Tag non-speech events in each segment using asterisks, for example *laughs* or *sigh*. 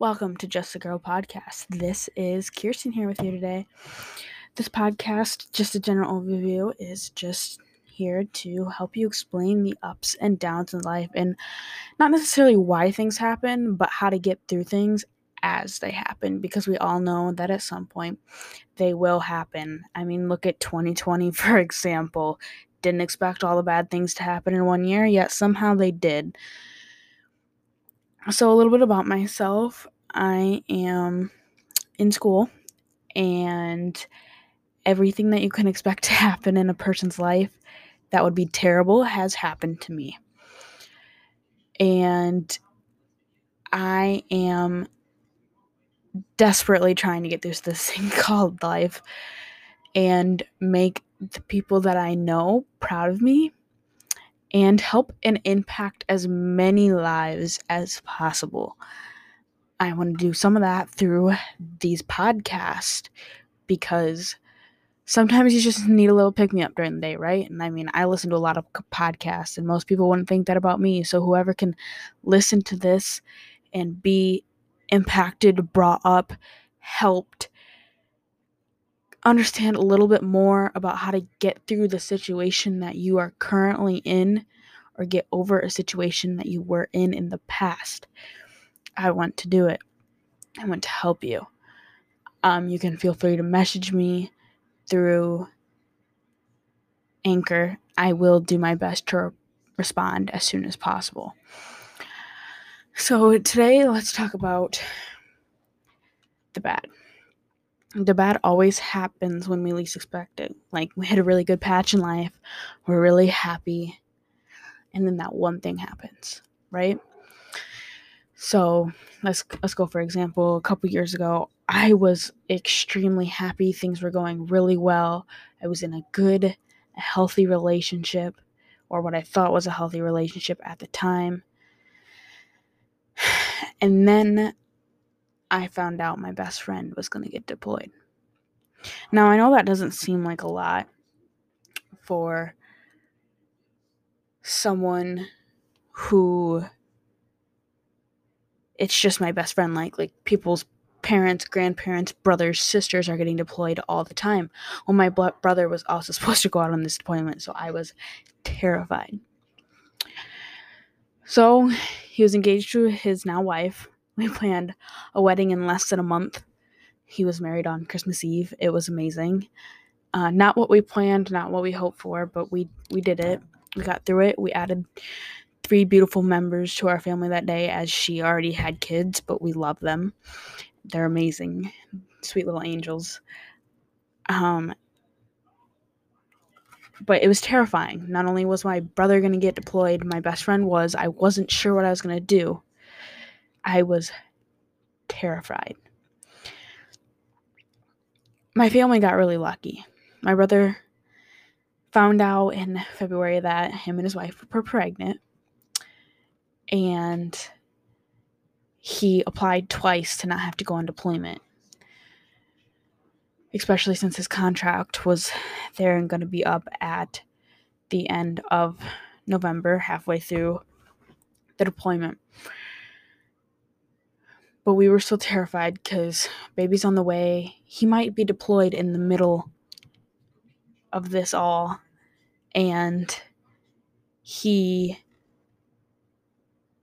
Welcome to Just a Girl podcast. This is Kirsten here with you today. This podcast, just a general overview, is just here to help you explain the ups and downs in life and not necessarily why things happen, but how to get through things as they happen because we all know that at some point they will happen. I mean, look at 2020, *laughs* for example. Didn't expect all the bad things to happen in one year, yet somehow they did. So, a little bit about myself. I am in school, and everything that you can expect *laughs* to happen in a person's life that would be terrible has happened to me. And I am desperately trying to get through this *laughs* thing called life and make the people that I know proud of me and help and impact as many lives as possible. I want to do some of that through these podcasts because sometimes you just need a little pick me up during the day, right? And I mean, I listen to a lot of podcasts, and most people wouldn't think that about me. So, whoever can listen to this and be impacted, brought up, helped, understand a little bit more about how to get through the situation that you are currently in or get over a situation that you were in in the past. I want to do it. I want to help you. Um, you can feel free to message me through Anchor. I will do my best to respond as soon as possible. So, today let's talk about the bad the bad always happens when we least expect it. Like we had a really good patch in life, we're really happy, and then that one thing happens, right? So let's let's go for example. A couple years ago, I was extremely happy. Things were going really well. I was in a good, healthy relationship, or what I thought was a healthy relationship at the time. *sighs* And then I found out my best friend was going to get deployed. Now, I know that doesn't seem like a lot for someone who it's just my best friend like like people's parents, grandparents, brothers, sisters are getting deployed all the time. Well, my brother was also *laughs* supposed to go out on this deployment, so I was terrified. So, he was engaged to his now wife we planned a wedding in less than a month. He was married on Christmas Eve. It was amazing. Uh, not what we planned, not what we hoped for, but we we did it. We got through it. We added three beautiful members to our family that day, as she already had kids, but we love them. They're amazing, sweet little angels. Um, but it was terrifying. Not only was my brother going to get deployed, my best friend was. I wasn't sure what I was going to do. I was terrified. My family got really lucky. My brother found out in February that him and his wife were pregnant, and he applied twice to not have to go on deployment. Especially since his contract was there and going to be up at the end of November, halfway through the deployment but we were still terrified because baby's on the way. He might be deployed in the middle of this all, and he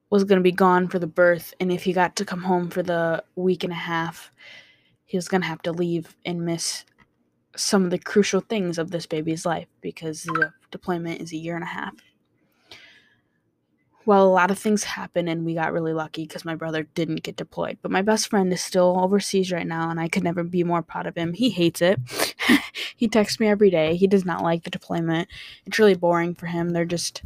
was going to be gone for the birth. And if he got to come home for the week and a half, he was going to have to leave and miss some of the crucial things of this baby's life because the deployment is a year and a half well, a lot of things happened and we got really lucky because my brother didn't get deployed. But my best friend is still overseas right now and I could never be more proud of him. He hates it. *laughs* he texts me every day. He does not like the deployment. It's really boring for him. They're just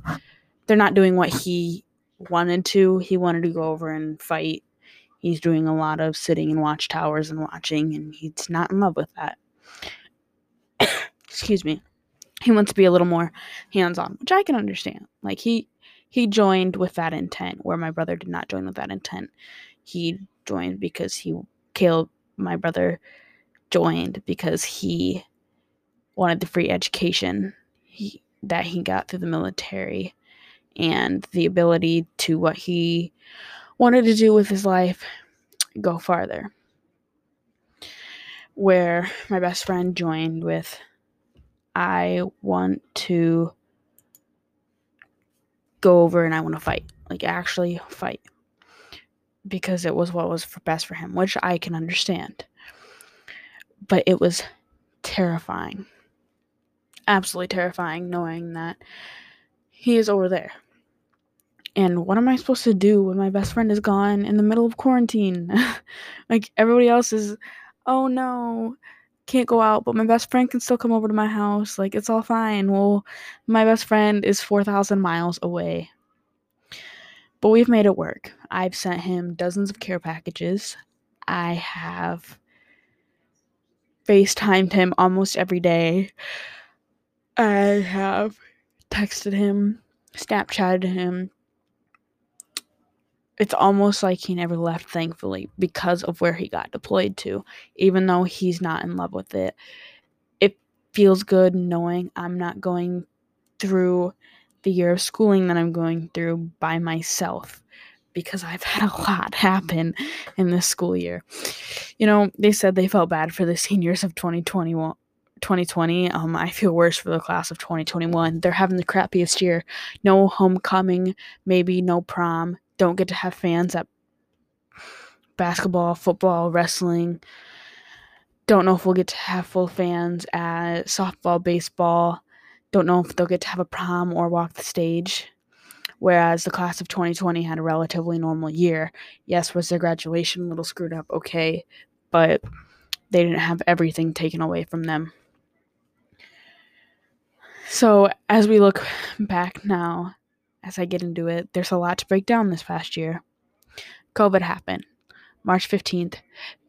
they're not doing what he wanted to. He wanted to go over and fight. He's doing a lot of sitting in watchtowers and watching and he's not in love with that. *coughs* Excuse me. He wants to be a little more hands-on, which I can understand. Like he he joined with that intent, where my brother did not join with that intent. He joined because he Caleb, my brother, joined because he wanted the free education he, that he got through the military and the ability to what he wanted to do with his life go farther. Where my best friend joined with, I want to go over and I want to fight. Like, actually fight. Because it was what was for best for him, which I can understand. But it was terrifying. Absolutely terrifying knowing that he is over there. And what am I supposed to do when my best friend is gone in the middle of quarantine? *laughs* like everybody else is, oh no, can't go out, but my best friend can still come over to my house. Like it's all fine. Well, my best friend is 4,000 miles away. But we've made it work. I've sent him dozens of care packages. I have FaceTimed him almost every day. I have texted him, Snapchatted him. It's almost like he never left, thankfully, because of where he got deployed to. Even though he's not in love with it, it feels good knowing I'm not going through the year of schooling that I'm going through by myself because I've had a lot happen in this school year. You know, they said they felt bad for the seniors of 2021 2020. Um, I feel worse for the class of 2021. They're having the crappiest year. No homecoming, maybe no prom. Don't get to have fans at basketball, football, wrestling. Don't know if we'll get to have full fans at softball, baseball. Don't know if they'll get to have a prom or walk the stage. Whereas the class of 2020 had a relatively normal year. Yes, was their graduation a little screwed up? Okay. But they didn't have everything taken away from them. So, as we look back now, as I get into it, there's a lot to break down this past year. COVID happened. March 15th,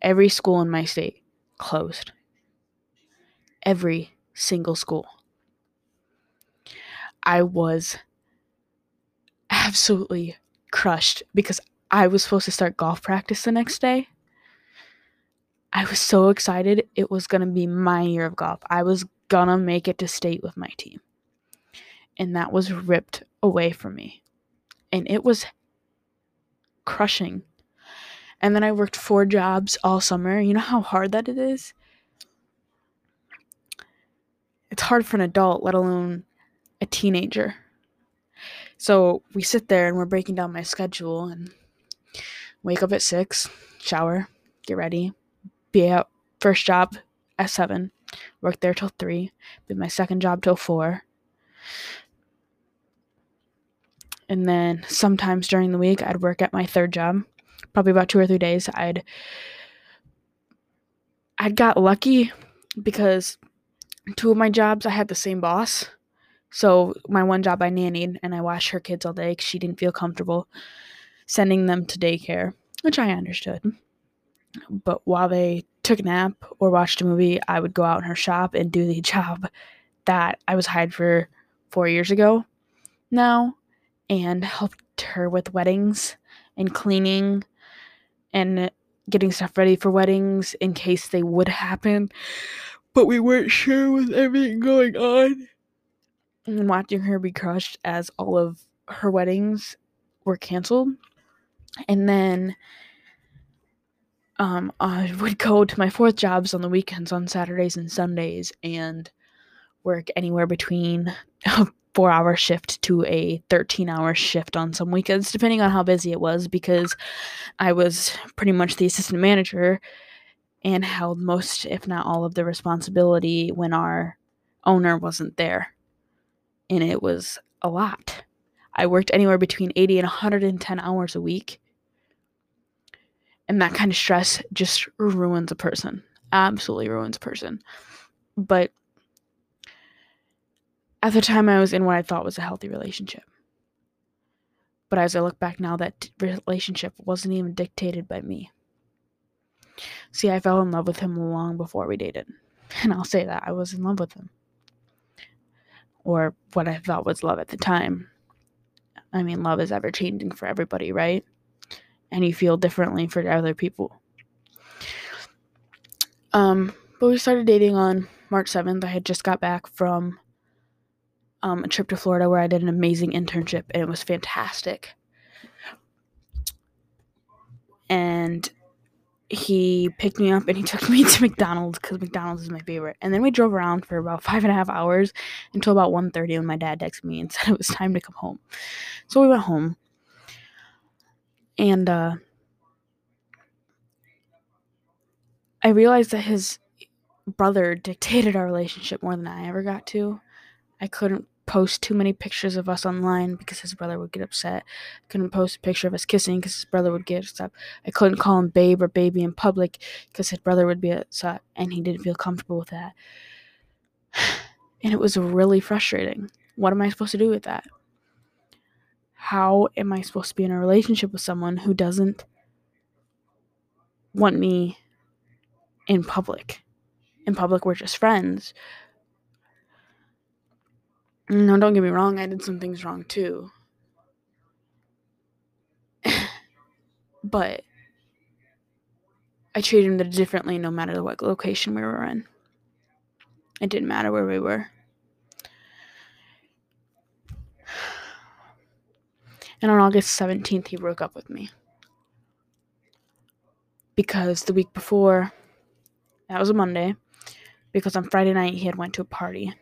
every school in my state closed. Every single school. I was absolutely crushed because I was supposed to start golf practice the next day. I was so excited. It was going to be my year of golf. I was gonna make it to state with my team. And that was ripped away from me. And it was crushing. And then I worked four jobs all summer. You know how hard that it is? It's hard for an adult, let alone a teenager. So we sit there and we're breaking down my schedule and wake up at six, shower, get ready, be out first job at seven, work there till three, did my second job till four. And then sometimes during the week, I'd work at my third job, probably about two or three days. I'd I'd got lucky because two of my jobs I had the same boss. So my one job I nannied and I watched her kids all day because she didn't feel comfortable sending them to daycare, which I understood. But while they took a nap or watched a movie, I would go out in her shop and do the *laughs* job that I was hired for four years ago now and helped her with weddings and cleaning and getting stuff ready for weddings in case they would happen. But we weren't sure with everything going on. And watching her be crushed as all of her weddings were canceled. And then um, I would go to my fourth jobs on the weekends on Saturdays and Sundays and work anywhere between a *laughs* four hour shift to a 13 hour shift on some weekends, depending on how busy it was, because I was pretty much the assistant manager and held most, if not all, of the responsibility when our owner wasn't there. And it was a lot. I worked anywhere between 80 and 110 hours a week and that kind of stress just ruins a person. Absolutely ruins a person. But at the time, I was in what I thought was a healthy relationship. But as I look back now, that relationship wasn't even dictated by me. See, I fell in love with him long before we dated. *laughs* And I'll say that I was in love with him. Or what I thought was love at the time. I mean, love is ever changing for everybody, right? and you feel differently for other people. Um, but we started dating on March 7th. I had just got back from um, a trip to Florida where I did an amazing internship and it was fantastic. And he picked me up and he *laughs* took me to McDonald's because McDonald's is my favorite. And then we drove around for about five and a half hours until about 1.30 when my dad texted me and *laughs* said it was time to come home. So we went home. And uh, I realized that his brother dictated our relationship more than I ever got to. I couldn't post too many pictures of us online because his brother would get upset. I couldn't post a picture of us kissing because his brother would get upset. I couldn't call him babe or baby in public because his brother would be upset and he didn't feel comfortable with that. *sighs* And it was really frustrating. What am I supposed to do with that? How am I supposed to be in a relationship with someone who doesn't want me in public? In public, we're just friends. No, don't get me wrong, I did some things wrong too. but I treated him differently no matter what location we were in. It didn't matter where we were. And on August 17th, he broke up with me. Because the week before, that was a Monday, because on Friday night he had went to a party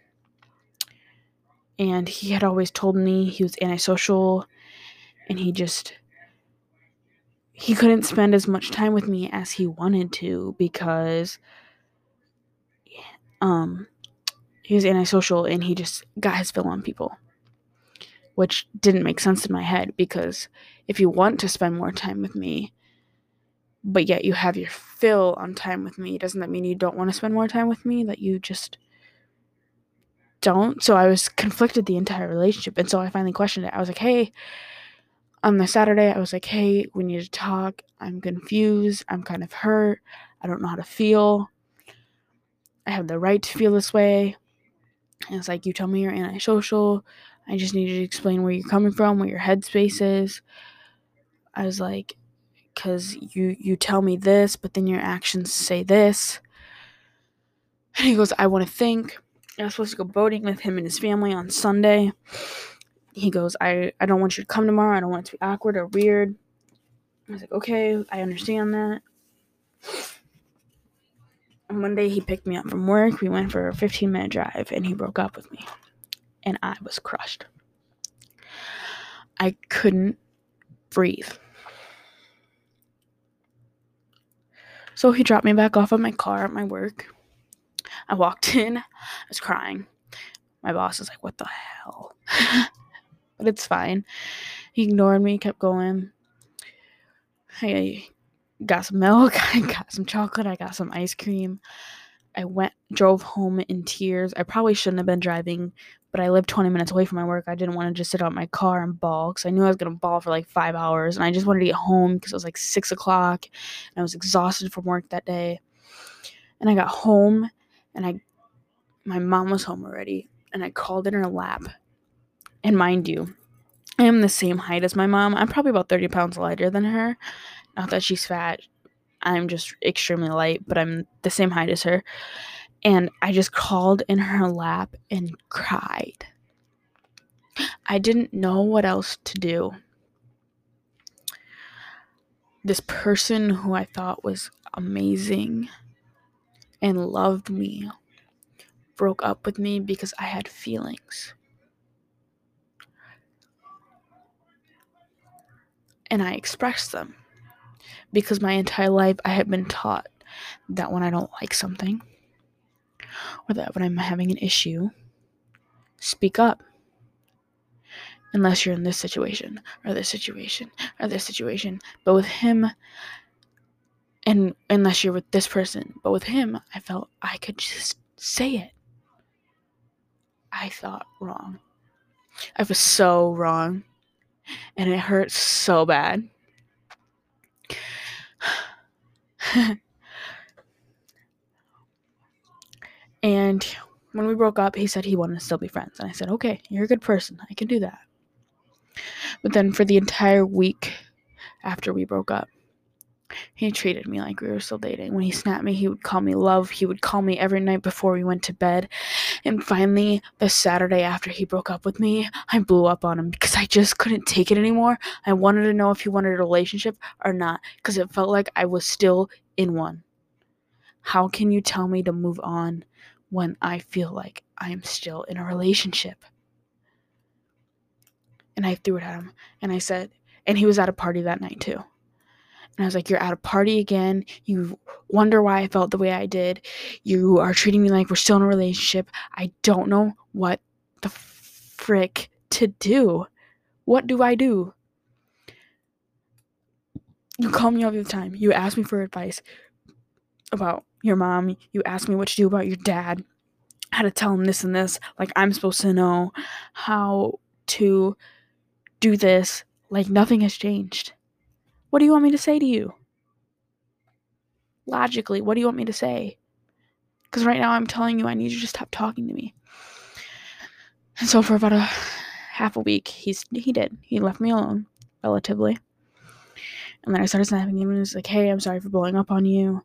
and he had always told me he was antisocial and he just he couldn't spend as much time with me as he wanted to because um he was antisocial and he just got his fill on people which didn't make sense in my head because if you want to spend more time with me but yet you have your fill on time with me doesn't that mean you don't want to spend more time with me? That you just don't. So I was conflicted the entire relationship. And so I finally questioned it. I was like, hey, on the Saturday, I was like, hey, we need to talk. I'm confused. I'm kind of hurt. I don't know how to feel. I have the right to feel this way. And it's like, you tell me you're antisocial. I just need you to explain where you're coming from, where your headspace is. I was like, because you you tell me this, but then your actions say this. And he goes, I want to think. I was supposed to go boating with him and his family on Sunday. He goes, I, I don't want you to come tomorrow. I don't want it to be awkward or weird. I was like, okay, I understand that. On Monday, he picked me up from work. We went for a 15 minute drive and he broke up with me. And I was crushed. I couldn't breathe. So he dropped me back off at my car at my work. I walked *laughs* in, I was crying. My boss was like, What the hell? *laughs* but it's fine. He ignored me, kept going. I got some milk, *laughs* I got some chocolate, I got some ice cream. I went, drove home in tears. I probably shouldn't have been driving, but I lived 20 minutes away from my work. I didn't want to just sit out in my car and bawl because I knew I was going to bawl for like five hours. And I just wanted to get home because it was like six o'clock and I was exhausted from work that day. And I got home and I my mom was home already and I called in her lap. And mind you, I am the same height as my mom. I'm probably about 30 pounds lighter than her. Not that she's fat. I'm just extremely light, but I'm the same height as her. And I just called in her lap and cried. I didn't know what else to do. This person who I thought was amazing and loved me broke up with me because I had feelings. And I expressed them because my entire life I had been taught that when I don't like something or that when I'm having an issue, speak up. Unless you're in this situation or this situation or this situation. But with him, and unless you're with this person. But with him, I felt I could just say it. I thought wrong. I was so wrong. And it hurt so bad. *sighs* and when we broke up, he said he wanted to still be friends. And I said, okay, you're a good person. I can do that. But then for the entire week after we broke up, he treated me like we were still dating. When he snapped me, he would call me love. He would call me every night before we went to bed. And finally, the Saturday after he broke up with me, I blew up on him because I just couldn't take it anymore. I wanted to know if he wanted a relationship or not because it felt like I was still in one. How can you tell me to move on when I feel like I am still in a relationship? And I threw it at him and I said, and he was at a party that night too. And I was like, You're at a party again. You wonder why I felt the way I did. You are treating me like we're still in a relationship. I don't know what the frick to do. What do I do? You call me all the time. You ask me for advice about your mom. You ask me what to do about your dad. How to tell him this and this. Like, I'm supposed to know how to do this. Like, nothing has changed. What do you want me to say to you? Logically, what do you want me to say? Because right now I'm telling you I need you to stop talking to me. And so for about a half a week, he's he did. He left me alone, relatively. And then I started snapping him and was like, hey, I'm sorry for blowing up on you,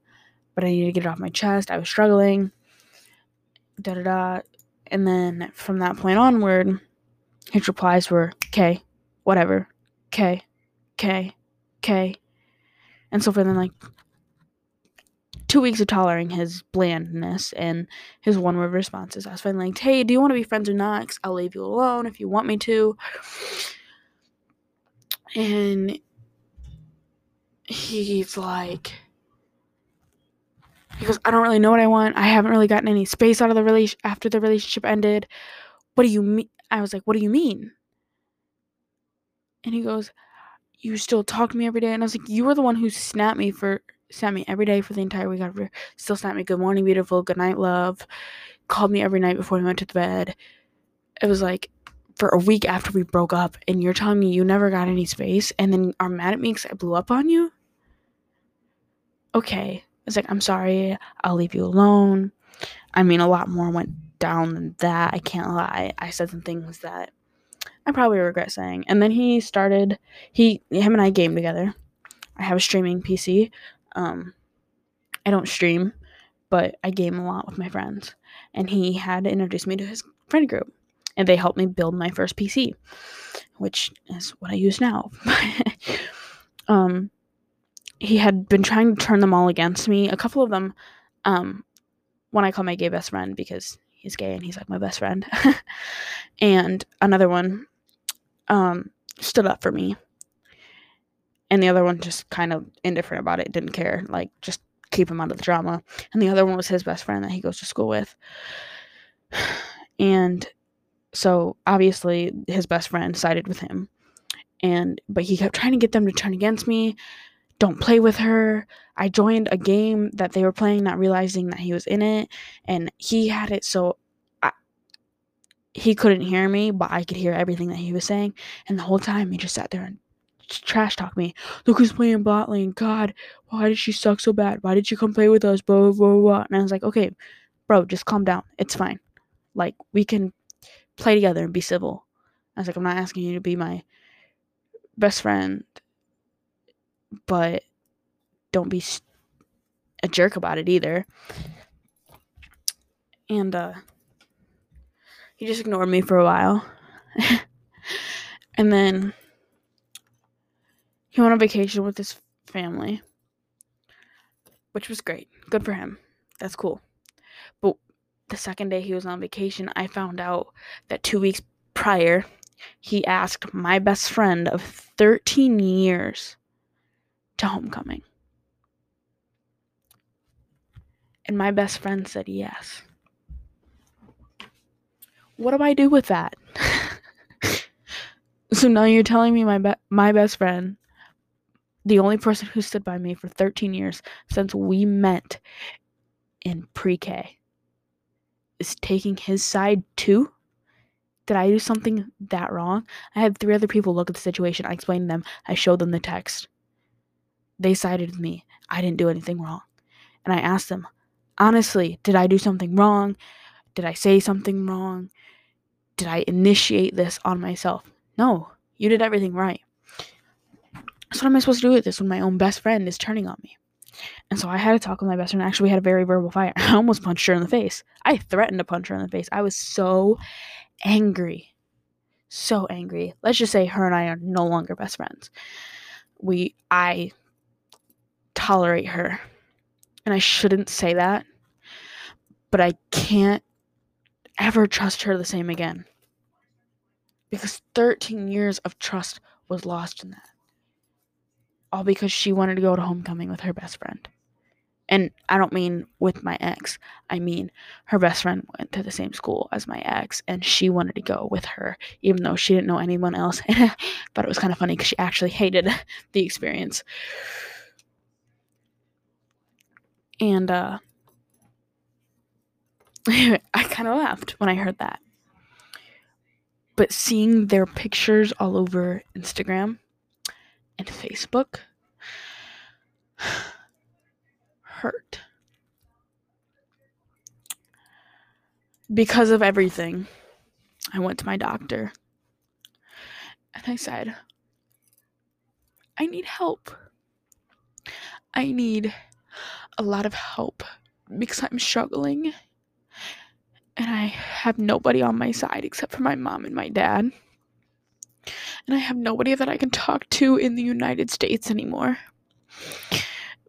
but I need to get it off my chest. I was struggling. Da da da. And then from that point onward, his replies were, okay, whatever, okay, okay, okay. And so for then like two weeks of tolerating his blandness and his one word responses, I was finally like, hey, do you want to be friends or not? Cause I'll leave you alone if you want me to. And he's like, he goes, I don't really know what I want. I haven't really gotten any space out of the relation after the relationship ended. What do you mean? I was like, what do you mean? And he goes, you still talk to me every day. And I was like, you were the one who snapped me for snapped me every day for the entire week after. Still snapped me, good morning, beautiful, good night, love. Called me every night before we went to the bed. It was like for a week after we broke up, and you're telling me you never got any space, and then are mad at me because I blew up on you. Okay, it's like I'm sorry. I'll leave you alone. I mean, a lot more went down than that. I can't lie. I said some things that I probably regret saying. And then he started he him and I game together. I have a streaming PC. Um I don't stream, but I game a lot with my friends. And he had introduced me to his friend group. And they helped me build my first PC, which is what I use now. *laughs* um he had been trying to turn them all against me. A couple of them um one I call my gay best friend because he's gay and he's like my best friend. *laughs* and another one um, stood up for me. And the other one just kind of indifferent about it, didn't care, like just keep him out of the drama. And the other one was his best friend that he goes to school with. *sighs* And so obviously his best friend sided with him. And but he kept trying to get them to turn against me. Don't play with her. I joined a game that they were playing, not realizing that he was in it. And he had it so he couldn't hear me, but I could hear everything that he was saying. And the whole time he just sat there and trash talk me. Look who's playing bot lane. God, why did she suck so bad? Why did she come play with us? Blah, blah, blah, blah. And I was like, okay, bro, just calm down. It's fine. Like, we can play together and be civil. I was like, I'm not asking you to be my best friend, but don't be a jerk about it either. And, uh, he just ignored me for a while. *laughs* and then he went on vacation with his family, which was great. Good for him. That's cool. But the second day he was on vacation, I found out that two weeks prior, he asked my best friend of 13 years to homecoming. And my best friend said yes. What do I do with that? *laughs* so now you're telling me my be- my best friend, the only person who stood by me for 13 years since we met in pre-K, is taking his side too? Did I do something that wrong? I had three other people look at the situation. I explained to them. I showed them the text. They sided with me. I didn't do anything wrong. And I asked them, honestly, did I do something wrong? Did I say something wrong? Did I initiate this on myself? No, you did everything right. So what am I supposed to do with this when my own best friend is turning on me? And so I had to talk with my best friend. Actually, we had a very verbal fight. *laughs* I almost punched her in the face. I threatened to punch her in the face. I was so angry. So angry. Let's just say her and I are no longer best friends. We I tolerate her. And I shouldn't say that. But I can't ever trust her the same again. Because 13 years of trust was lost in that. All because she wanted to go to homecoming with her best friend. And I don't mean with my ex. I mean her best friend went to the same school as my ex and she wanted to go with her even though she didn't know anyone else. *laughs* but it was kind of funny cuz she actually hated *laughs* the experience. And uh *laughs* I kind of laughed when I heard that. But seeing their pictures all over Instagram and Facebook *sighs* hurt. Because of everything, I went to my doctor and I said, I need help. I need a lot of help because I'm struggling and I have nobody on my side except for my mom and my dad. And I have nobody that I can talk to in the United States anymore.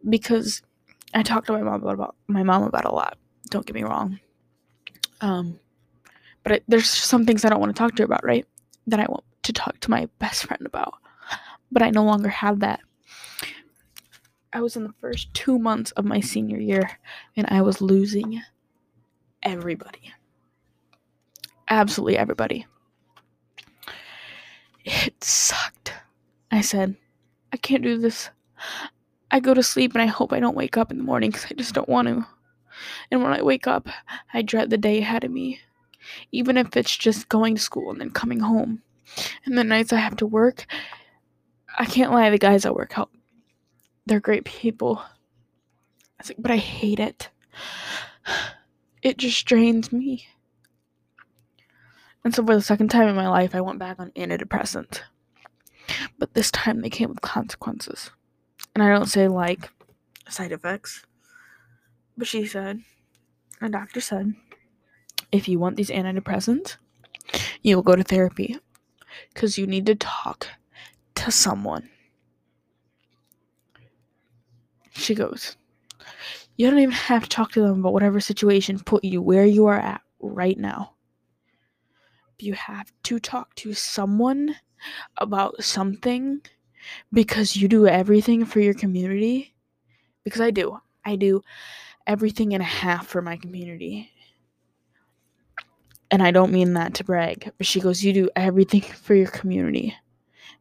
Because I talk to my mom about, my mom about a lot. Don't get me wrong. Um but it, there's some things I don't want to talk to her about, right? That I want to talk to my best friend about. But I no longer have that. I was in the first 2 months of my senior year and I was losing everybody. Absolutely everybody. It sucked. I said, I can't do this. I go to sleep and I hope I don't wake up in the morning because I just don't want to. And when I wake up, I dread the day ahead of me. Even if it's just going to school and then coming home. And the nights I have to work, I can't lie, the guys at work help. They're great people. I was like, but I hate it. It just drains me. And so for the second time in my life, I went back on antidepressants. But this time they came with consequences. And I don't say like side effects. But she said, a doctor said, if you want these antidepressants, you will go to therapy. Because you need to talk to someone. She goes, You don't even have to talk to them about whatever situation put you where you are at right now. You have to talk to someone about something because you do everything for your community. Because I do. I do everything and a half for my community. And I don't mean that to brag, but she goes, You do everything for your community.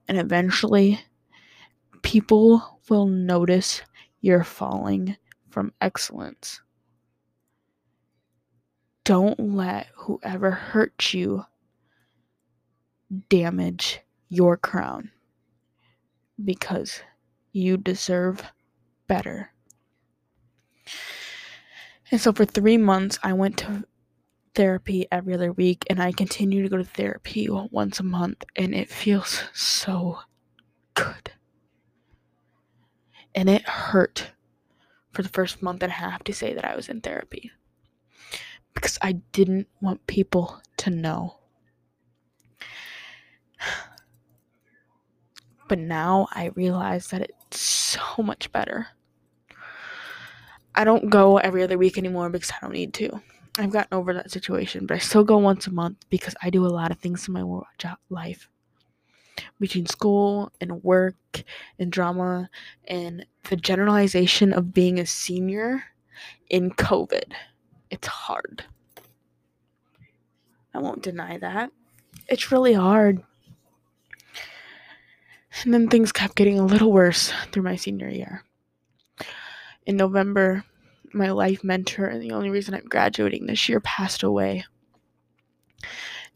And eventually, people will notice you're falling from excellence. Don't let whoever hurt you damage your crown because you deserve better. And so for three months, I went to therapy every other week, and I continue to go to therapy once a month, and it feels so good. And it hurt for the first month and a half to say that I was in therapy because I didn't want people to know. But now I realize that it's so much better. I don't go every other week anymore because I don't need to. I've gotten over that situation, but I still go once a month because I do a lot of things in my life. Between school and work and drama and the generalization of being a senior in COVID. It's hard. I won't deny that. It's really hard. And then things kept getting a little worse through my senior year. In November, my life mentor and the only reason I'm graduating this year passed away.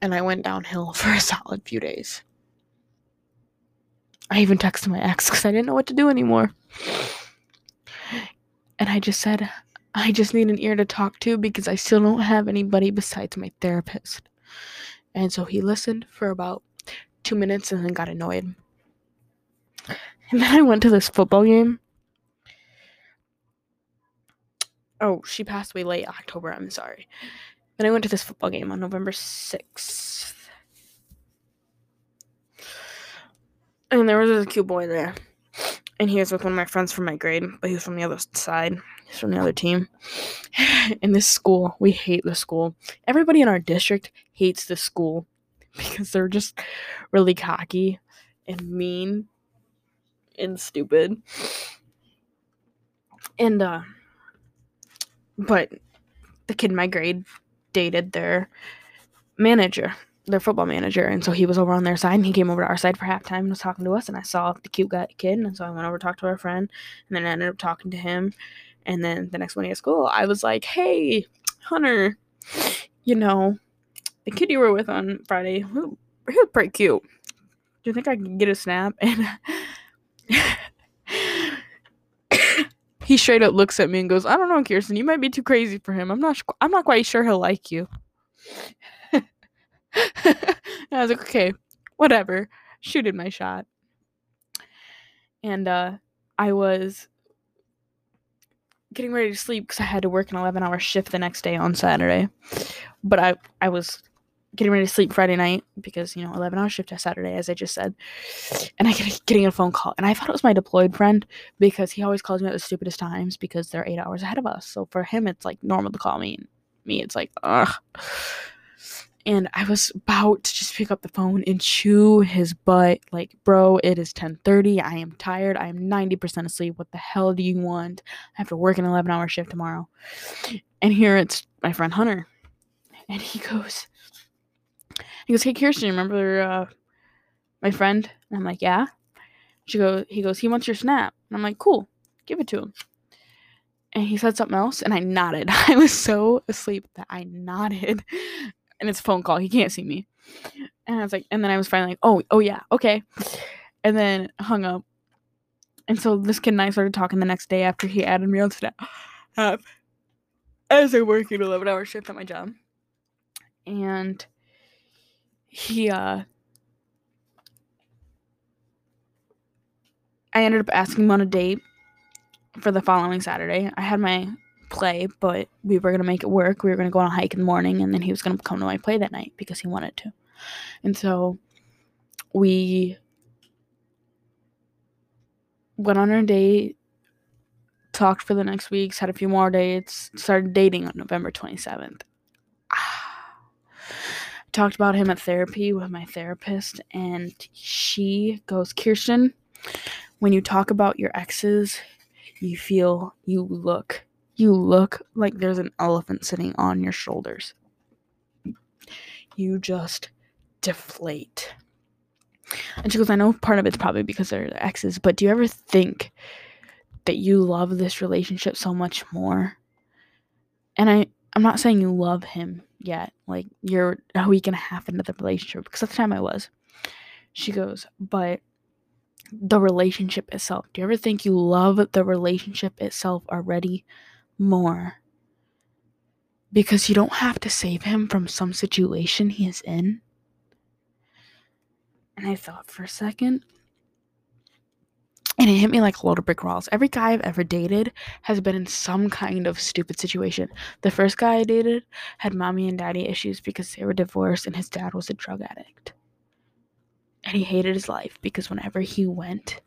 And I went downhill *laughs* for a solid few days. I even texted my ex because I didn't know what to do anymore. And I just said, I just need an ear to talk to because I still don't have anybody besides my therapist. And so he listened for about two minutes and then got annoyed. And then I went to this football game. oh, she passed away late October. I'm sorry. Then I went to this football game on November 6th. And there was a cute boy there. And he was with one of my friends from my grade, but he was from the other side. He's from the other team. *sighs* In this school, we hate the school. Everybody in our district hates the school *laughs* because they're just really cocky and mean and stupid. And uh but the kid in my grade dated their manager, their football manager, and so he was over on their side and he came over to our side for halftime and was talking to us and I saw the cute guy kid and so I went over to talk to our friend and then I ended up talking to him and then the next morning at school I was like, Hey, Hunter, you know, the kid you were with on Friday, he was pretty cute. Do you think I can get a snap? *laughs* And *coughs* he straight up looks at me and goes, "I don't know, Kirsten. You might be too crazy for him. I'm not. I'm not quite sure he'll like you." *laughs* I was like, "Okay, whatever. Shooted my shot." And uh, I was getting ready to sleep because I had to work an 11 hour shift the next day on Saturday. But I, I was getting ready to sleep Friday night because, you know, 11 hour shift on Saturday, as I just said. And I get getting a phone call. And I thought it was my deployed friend because he always calls me at the stupidest times because they're eight hours ahead of us. So for him, it's like normal to call me. And me, it's like, ugh. And I was about to just pick up the phone and chew his butt. Like, bro, it is 10:30. I am tired. I am 90% asleep. What the hell do you want? I have to work an 11 hour shift tomorrow. And here it's my friend Hunter. And he goes, he goes, Hey Kirsten, remember uh, my friend? And I'm like, Yeah. She goes, he goes, he wants your snap. And I'm like, cool, give it to him. And he said something else, and I nodded. *laughs* I was so asleep that I nodded. And it's a phone call. He can't see me. And I was like, and then I was finally like, oh, oh yeah, okay. And then hung up. And so this kid and I started talking the next day after he added me on Snap. Uh, as I work an 11 hour shift at my job. And he uh I ended up asking him on a date for the following Saturday. I had my play, but we were gonna make it work. We were gonna go on a hike in the morning and then he was gonna come to my play that night because he wanted to. And so we went on our date, talked for the next weeks, had a few more dates, started dating on November 27th. *sighs* talked about him at therapy with my therapist, and she goes, Kirsten, when you talk about your exes, you feel, you look, you look like there's an elephant sitting on your shoulders. You just deflate. And she goes, I know part of it's probably because they're exes, but do you ever think that you love this relationship so much more? And I, I'm not saying you love him yet. Like you're a week and a half into the relationship because at the time I was. She goes, but the relationship itself. Do you ever think you love the relationship itself already more? Because you don't have to save him from some situation he is in. And I thought for a second, and it hit me like a load of brick walls. Every guy I've ever dated has been in some kind of stupid situation. The first guy I dated had mommy and daddy issues because they were divorced and his dad was a drug addict. And he hated his life because whenever he went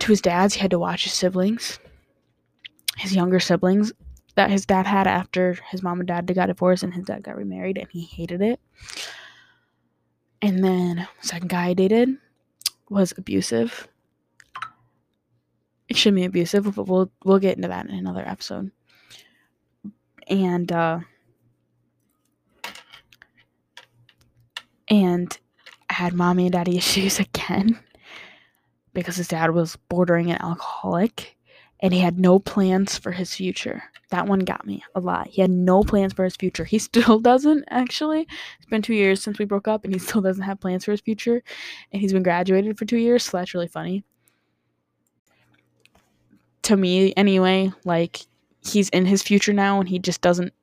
to his dad's, he had to watch his siblings, his younger siblings that his dad had after his mom and dad got divorced and his dad got remarried, and he hated it. And then, second guy I dated, was abusive. It should be abusive, but we'll we'll get into that in another episode. And uh and I had mommy and daddy *laughs* issues again because his dad was bordering an alcoholic and he had no plans for his future. That one got me a lot. He had no plans for his future. He *laughs* still doesn't, actually. It's been two years since we broke up, and he still doesn't have plans for his future. And he's been graduated for two years, so that's really funny. To me, anyway, like, he's in his future now, and he just doesn't,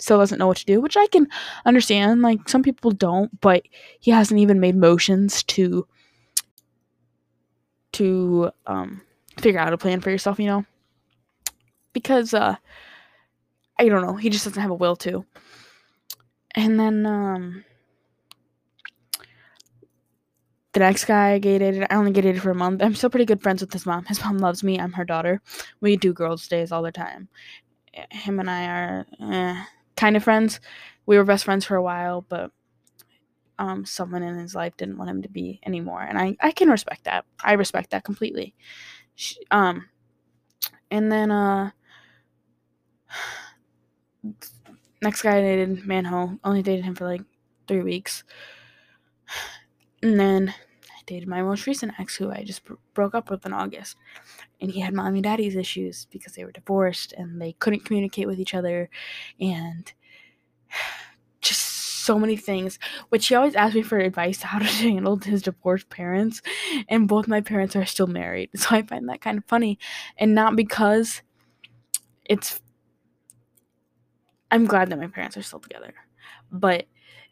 still doesn't know what to do, which I can understand. Like, some people don't, but he hasn't even made motions to, to, um, figure out a plan for yourself, you know? because uh I don't know, he just doesn't have a will to. And then um the next guy I dated, I only dated for a month. I'm still pretty good friends with his mom. His mom loves me. I'm her daughter. We do girls' days all the time. Him and I are eh, kind of friends. We were best friends for a while, but um, someone in his life didn't want him to be anymore, and I I can respect that. I respect that completely. She, um, and then uh, next guy I dated, Manuel, only dated him for like three weeks. And then I dated my most recent ex, who I just broke up with in August. And he had mommy and daddy's issues because they were divorced and they couldn't communicate with each other. And *sighs* just so many things. Which he always asked me for advice how to *laughs* handle his divorced parents. And both my parents are still married. So I find that kind of funny. And not because it's. I'm glad that my parents are still together. But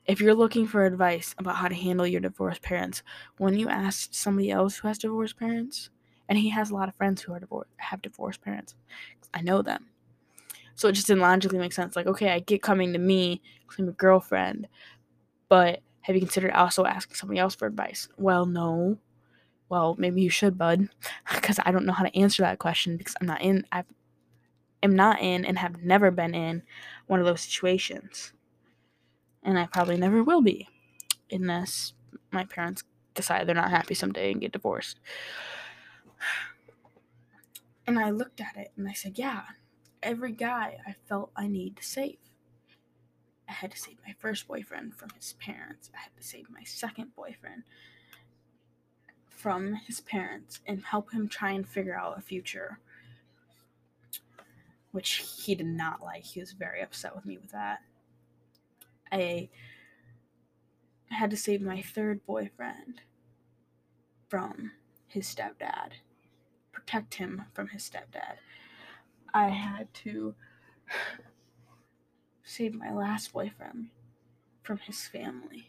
if you're looking for advice about how to handle your divorced parents, when you ask somebody else who has divorced parents, and he has a lot of friends who are divorced have divorced parents, I know them. So it just didn't logically make sense. Like, okay, I get coming to me because I'm a girlfriend, but have you considered also asking somebody else for advice? Well, no. Well, maybe you should, bud, *laughs* because I don't know how to answer that question because I'm not in. I am not in and have never been in one of those situations and I probably never will be unless my parents decide they're not happy someday and get divorced. *sighs* And I looked at it and I said, yeah, every guy I felt I need to save. I had to save my first boyfriend from his parents. I had to save my second boyfriend from his parents and help him try and figure out a future. Which he did not like. He was very upset with me with that. I had to save my third boyfriend from his stepdad, protect him from his stepdad. I had to save my last boyfriend from his family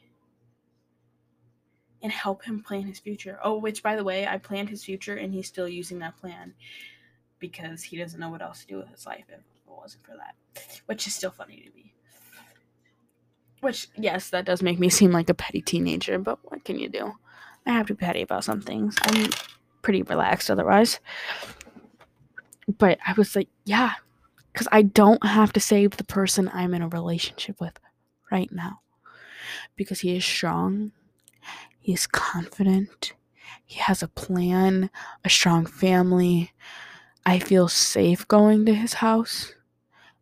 and help him plan his future. Oh, which by the way, I planned his future and he's still using that plan because he doesn't know what else to do with his life if it wasn't for that, which is still funny to me. Which, yes, that does make me seem like a petty teenager, but what can you do? I have to be petty about some things. I'm pretty relaxed otherwise. But I was like, yeah, because I don't have to save the person I'm in a relationship with right now. Because he is strong, he is confident, he has a plan, a strong family. I feel safe going to his house,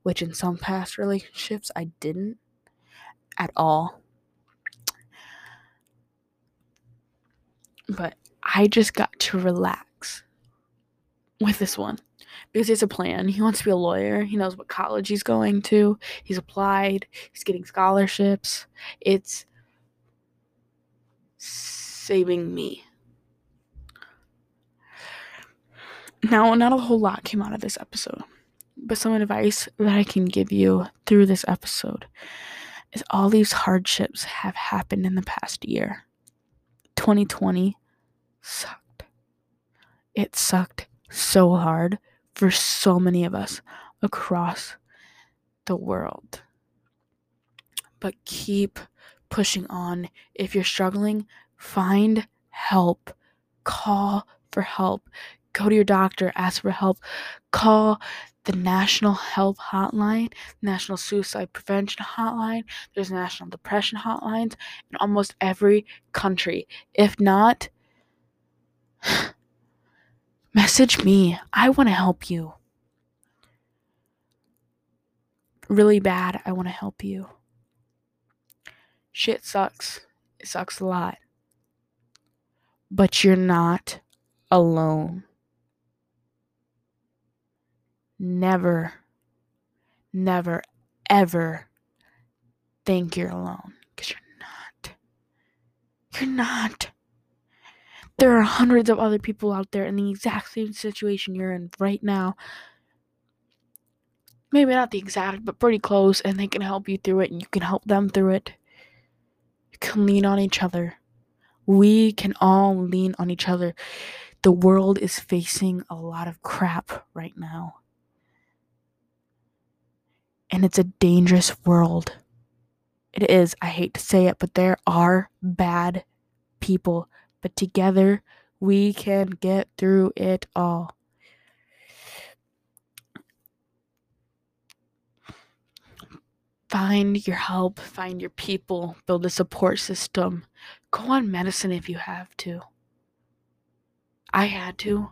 which in some past relationships I didn't at all. But I just got to relax with this one because he has a plan. He wants to be a lawyer. He knows what college he's going to. He's applied. He's getting scholarships. It's saving me. Now, not a whole lot came out of this episode, but some advice that I can give you through this episode is all these hardships have happened in the past year. 2020 sucked. It sucked so hard for so many of us across the world. But keep pushing on. If you're struggling, find help. Call for help. Go to your doctor, ask for help. Call the National Health Hotline, National Suicide Prevention Hotline, there's National Depression Hotlines in almost every country. If not, message me. I want to help you. Really bad, I want to help you. Shit sucks. It sucks a lot. But you're not alone never, never, ever think you're alone because you're not. You're not. There are hundreds of other people out there in the exact same situation you're in right now. Maybe not the exact, but pretty close, and they can help you through it, and you can help them through it. You can lean on each other. We can all lean on each other. The world is facing a lot of crap right now And it's a dangerous world. It is. I hate to say it, but there are bad people. But together, we can get through it all. Find your help, find your people, build a support system. Go on medicine if you have to. I had to.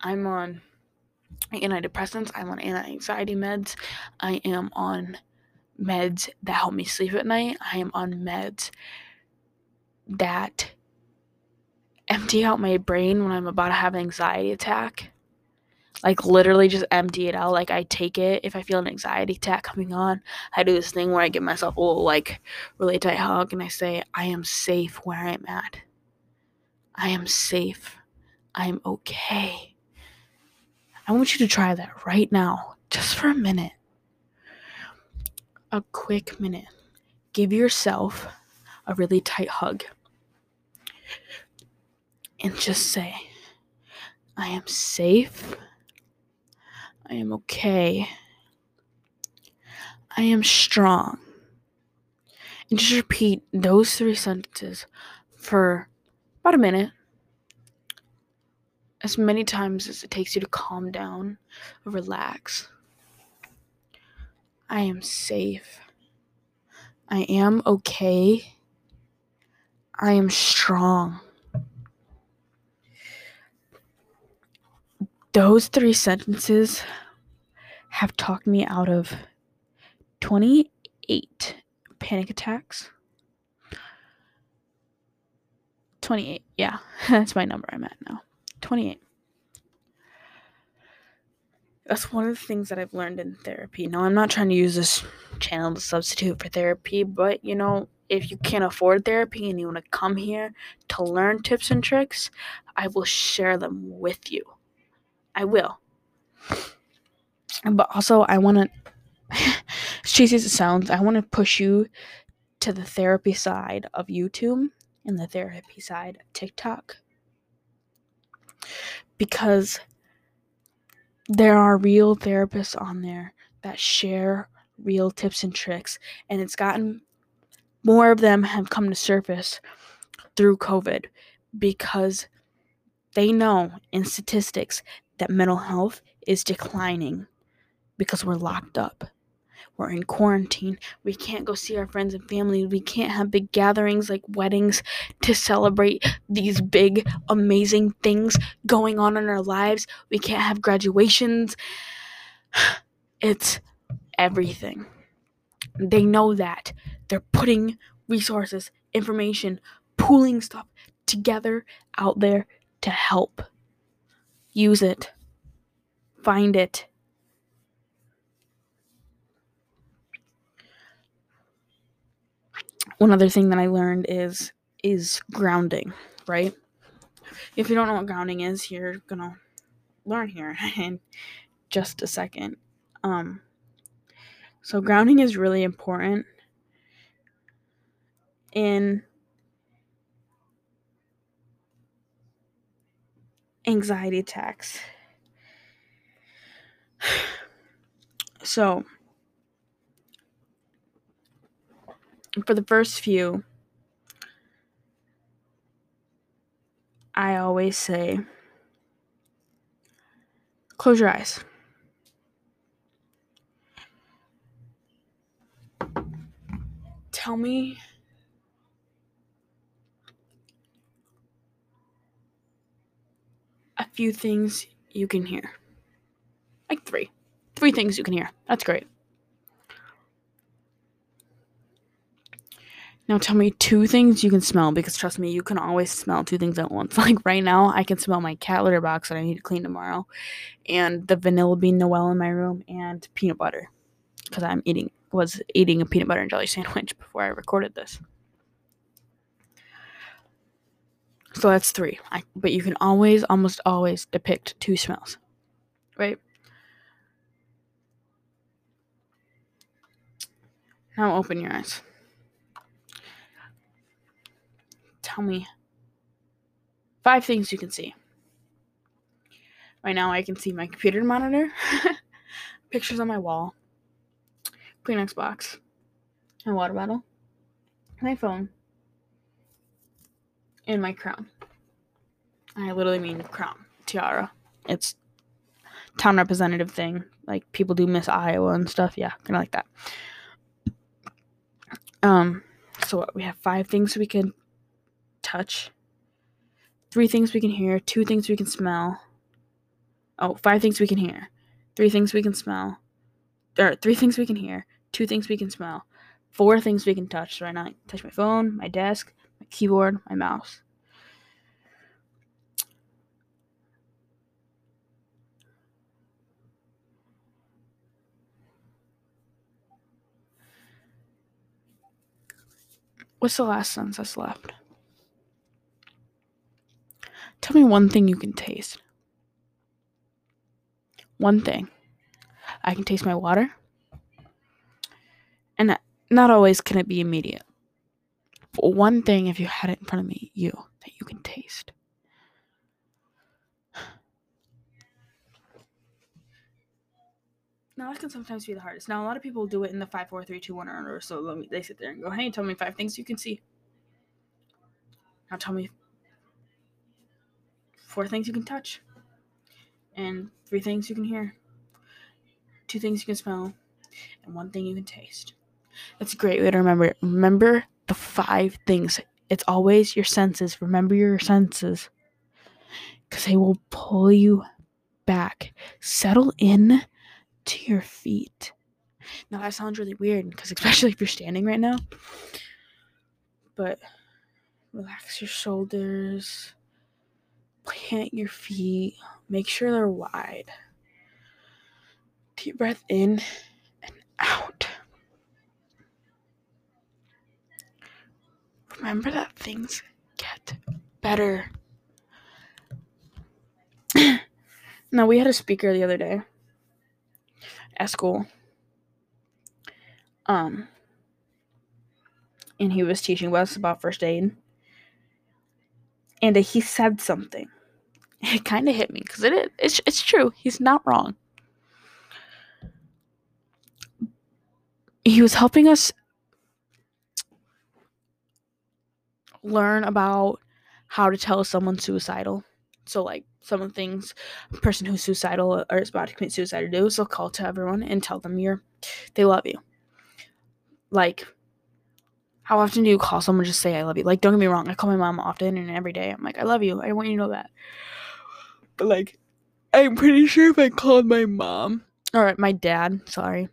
I'm on antidepressants, I'm on anti anxiety meds, I am on meds that help me sleep at night, I am on meds that empty out my brain when I'm about to have an anxiety attack. Like literally just empty it out. Like I take it if I feel an anxiety attack coming on. I do this thing where I give myself a little like really tight hug and I say, I am safe where I'm at. I am safe. I am okay. I want you to try that right now, just for a minute. A quick minute. Give yourself a really tight hug. And just say, I am safe. I am okay. I am strong. And just repeat those three sentences for about a minute as many times as it takes you to calm down relax. I am safe. I am okay. I am strong. Those three sentences have talked me out of 28 panic attacks. 28, yeah, *laughs* that's my number I'm at now. 28. That's one of the things that I've learned in therapy. Now, I'm not trying to use this channel to substitute for therapy, but you know, if you can't afford therapy and you want to come here to learn tips and tricks, I will share them with you. I will. But also, I want to, as *laughs* cheesy as it sounds, I want to push you to the therapy side of YouTube and the therapy side of TikTok because there are real therapists on there that share real tips and tricks and it's gotten more of them have come to surface through covid because they know in statistics that mental health is declining because we're locked up we're in quarantine. We can't go see our friends and family. We can't have big gatherings like weddings to celebrate these big, amazing things going on in our lives. We can't have graduations. *sighs* It's everything. They know that. They're putting resources, information, pooling stuff together out there to help. Use it. Find it one other thing that I learned is is grounding, right? If you don't know what grounding is, you're gonna learn here *laughs* in just a second. Um, so grounding is really important in anxiety attacks. *sighs* So for the first few, I always say, close your eyes. Tell me a few things you can hear. Like three. Three things you can hear. That's great. Now tell me two things you can smell because trust me, you can always smell two things at once. *laughs* Like right now, I can smell my cat litter box that I need to clean tomorrow, and the vanilla bean Noel in my room, and peanut butter because I'm eating was eating a peanut butter and jelly *laughs* sandwich before I recorded this. So that's three. I, but you can always, almost always depict two smells, right? Now open your eyes. Tell me five things you can see. Right now, I can see my computer monitor, *laughs* pictures on my wall, Kleenex box, my water bottle, my phone, and my crown. I literally mean crown, tiara. It's town representative thing. Like people do Miss Iowa and stuff. Yeah, kind of like that. Um, so what, we have five things we can touch, three things we can hear, two things we can smell. Oh, five things we can hear, three things we can smell, or three things we can hear, two things we can smell, four things we can touch. So right now, I touch my phone, my desk, my keyboard, my mouse. What's the last sentence that's left? Tell me one thing you can taste. One thing. I can taste my water. And not always can it be immediate. But one thing, if you had it in front of me, you, that you can taste. Now that can sometimes be the hardest. Now a lot of people do it in the five, four, three, two, one order. So let me, they sit there and go, "Hey, tell me five things you can see." Now tell me four things you can touch, and three things you can hear, two things you can smell, and one thing you can taste. That's a great way to remember. Remember the five things. It's always your senses. Remember your senses, because they will pull you back. Settle in to your feet. Now that sounds really weird because especially *laughs* if you're standing right now. But relax your shoulders. Plant your feet. Make sure they're wide. Deep breath in and out. Remember that things get better. *clears throat* now, we had a speaker the other day at school. Um, and he was teaching us about first aid. And he said something. It kind of hit me because it, it's, it's true. He's not wrong. He was helping us learn about how to tell someone suicidal. So, like, some of the things a person who's suicidal or is about to commit suicide to do. So call to everyone and tell them you're they love you. Like how often do you call someone just say I love you? Like don't get me wrong, I call my mom often and every day. I'm like, I love you. I want you to know that. But like I'm pretty sure if I called my mom or my dad, sorry,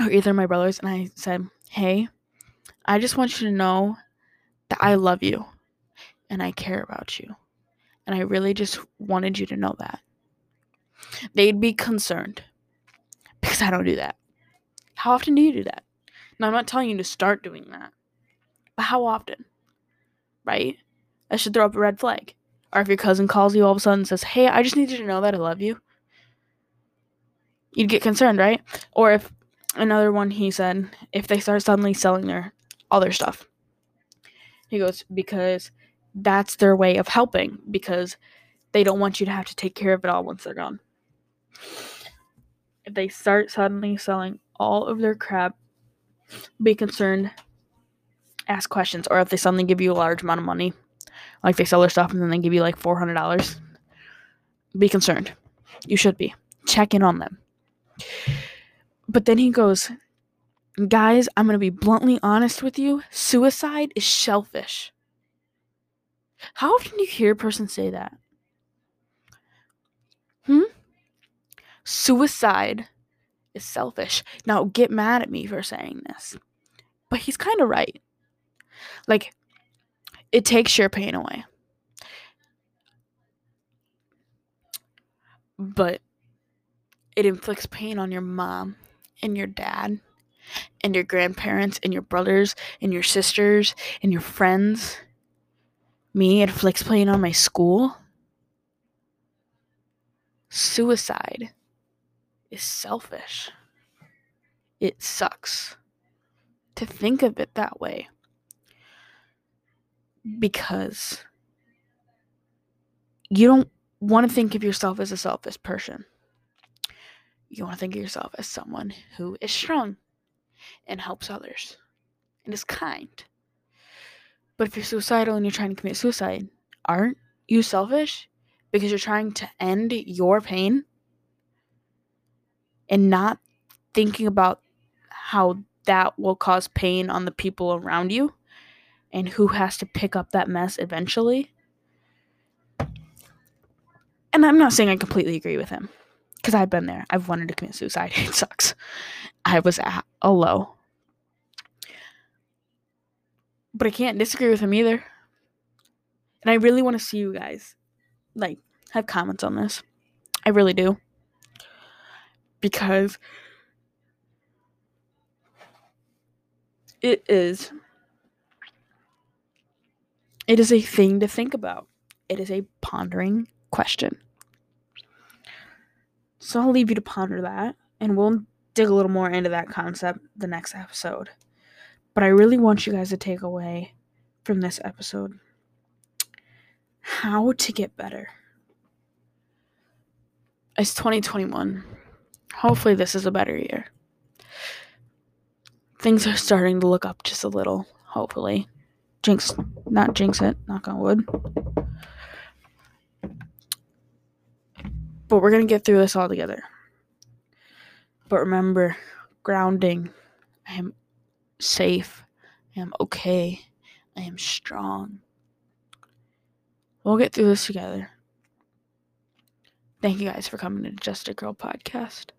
or either my brothers and I said, Hey, I just want you to know that I love you and I care about you. And I really just wanted you to know that. They'd be concerned because I don't do that. How often do you do that? Now, I'm not telling you to start doing that, but how often? Right? I should throw up a red flag. Or if your cousin calls you all of a sudden and says, Hey, I just need you to know that I love you, you'd get concerned, right? Or if another one he said, if they start suddenly selling their all their stuff. He goes, Because that's their way of helping because they don't want you to have to take care of it all once they're gone. If they start suddenly selling all of their crap, be concerned, ask questions, or if they suddenly give you a large amount of money, like they sell their stuff and then they give you like $400, be concerned. You should be. Check in on them. But then he goes, Guys, I'm going to be bluntly honest with you. Suicide is selfish. How often do you hear a person say that? Hmm? Suicide is selfish. Now, get mad at me for saying this, but he's kind of right. Like, it takes your pain away. But it inflicts pain on your mom and your dad and your grandparents and your brothers and your sisters and your friends me at Flex playing on my school. Suicide is selfish. It sucks to think of it that way. Because you don't want to think of yourself as a selfish person. You want to think of yourself as someone who is strong and helps others and is kind. But if you're suicidal and you're trying to commit suicide, aren't you selfish? Because you're trying to end your pain and not thinking about how that will cause pain on the people around you and who has to pick up that mess eventually. And I'm not saying I completely agree with him because I've been there. I've wanted to commit suicide. *laughs* It sucks. I was at a low. But I can't disagree with him either. And I really want to see you guys like have comments on this. I really do. Because it is it is a thing to think about. It is a pondering question. So I'll leave you to ponder that and we'll dig a little more into that concept the next episode. But I really want you guys to take away from this episode how to get better. It's 2021. Hopefully, this is a better year. Things are starting to look up just a little, hopefully. Jinx, not jinx it, knock on wood. But we're going to get through this all together. But remember, grounding. I am safe. I am okay. I am strong. We'll get through this together. Thank you guys for coming to Just a Girl podcast.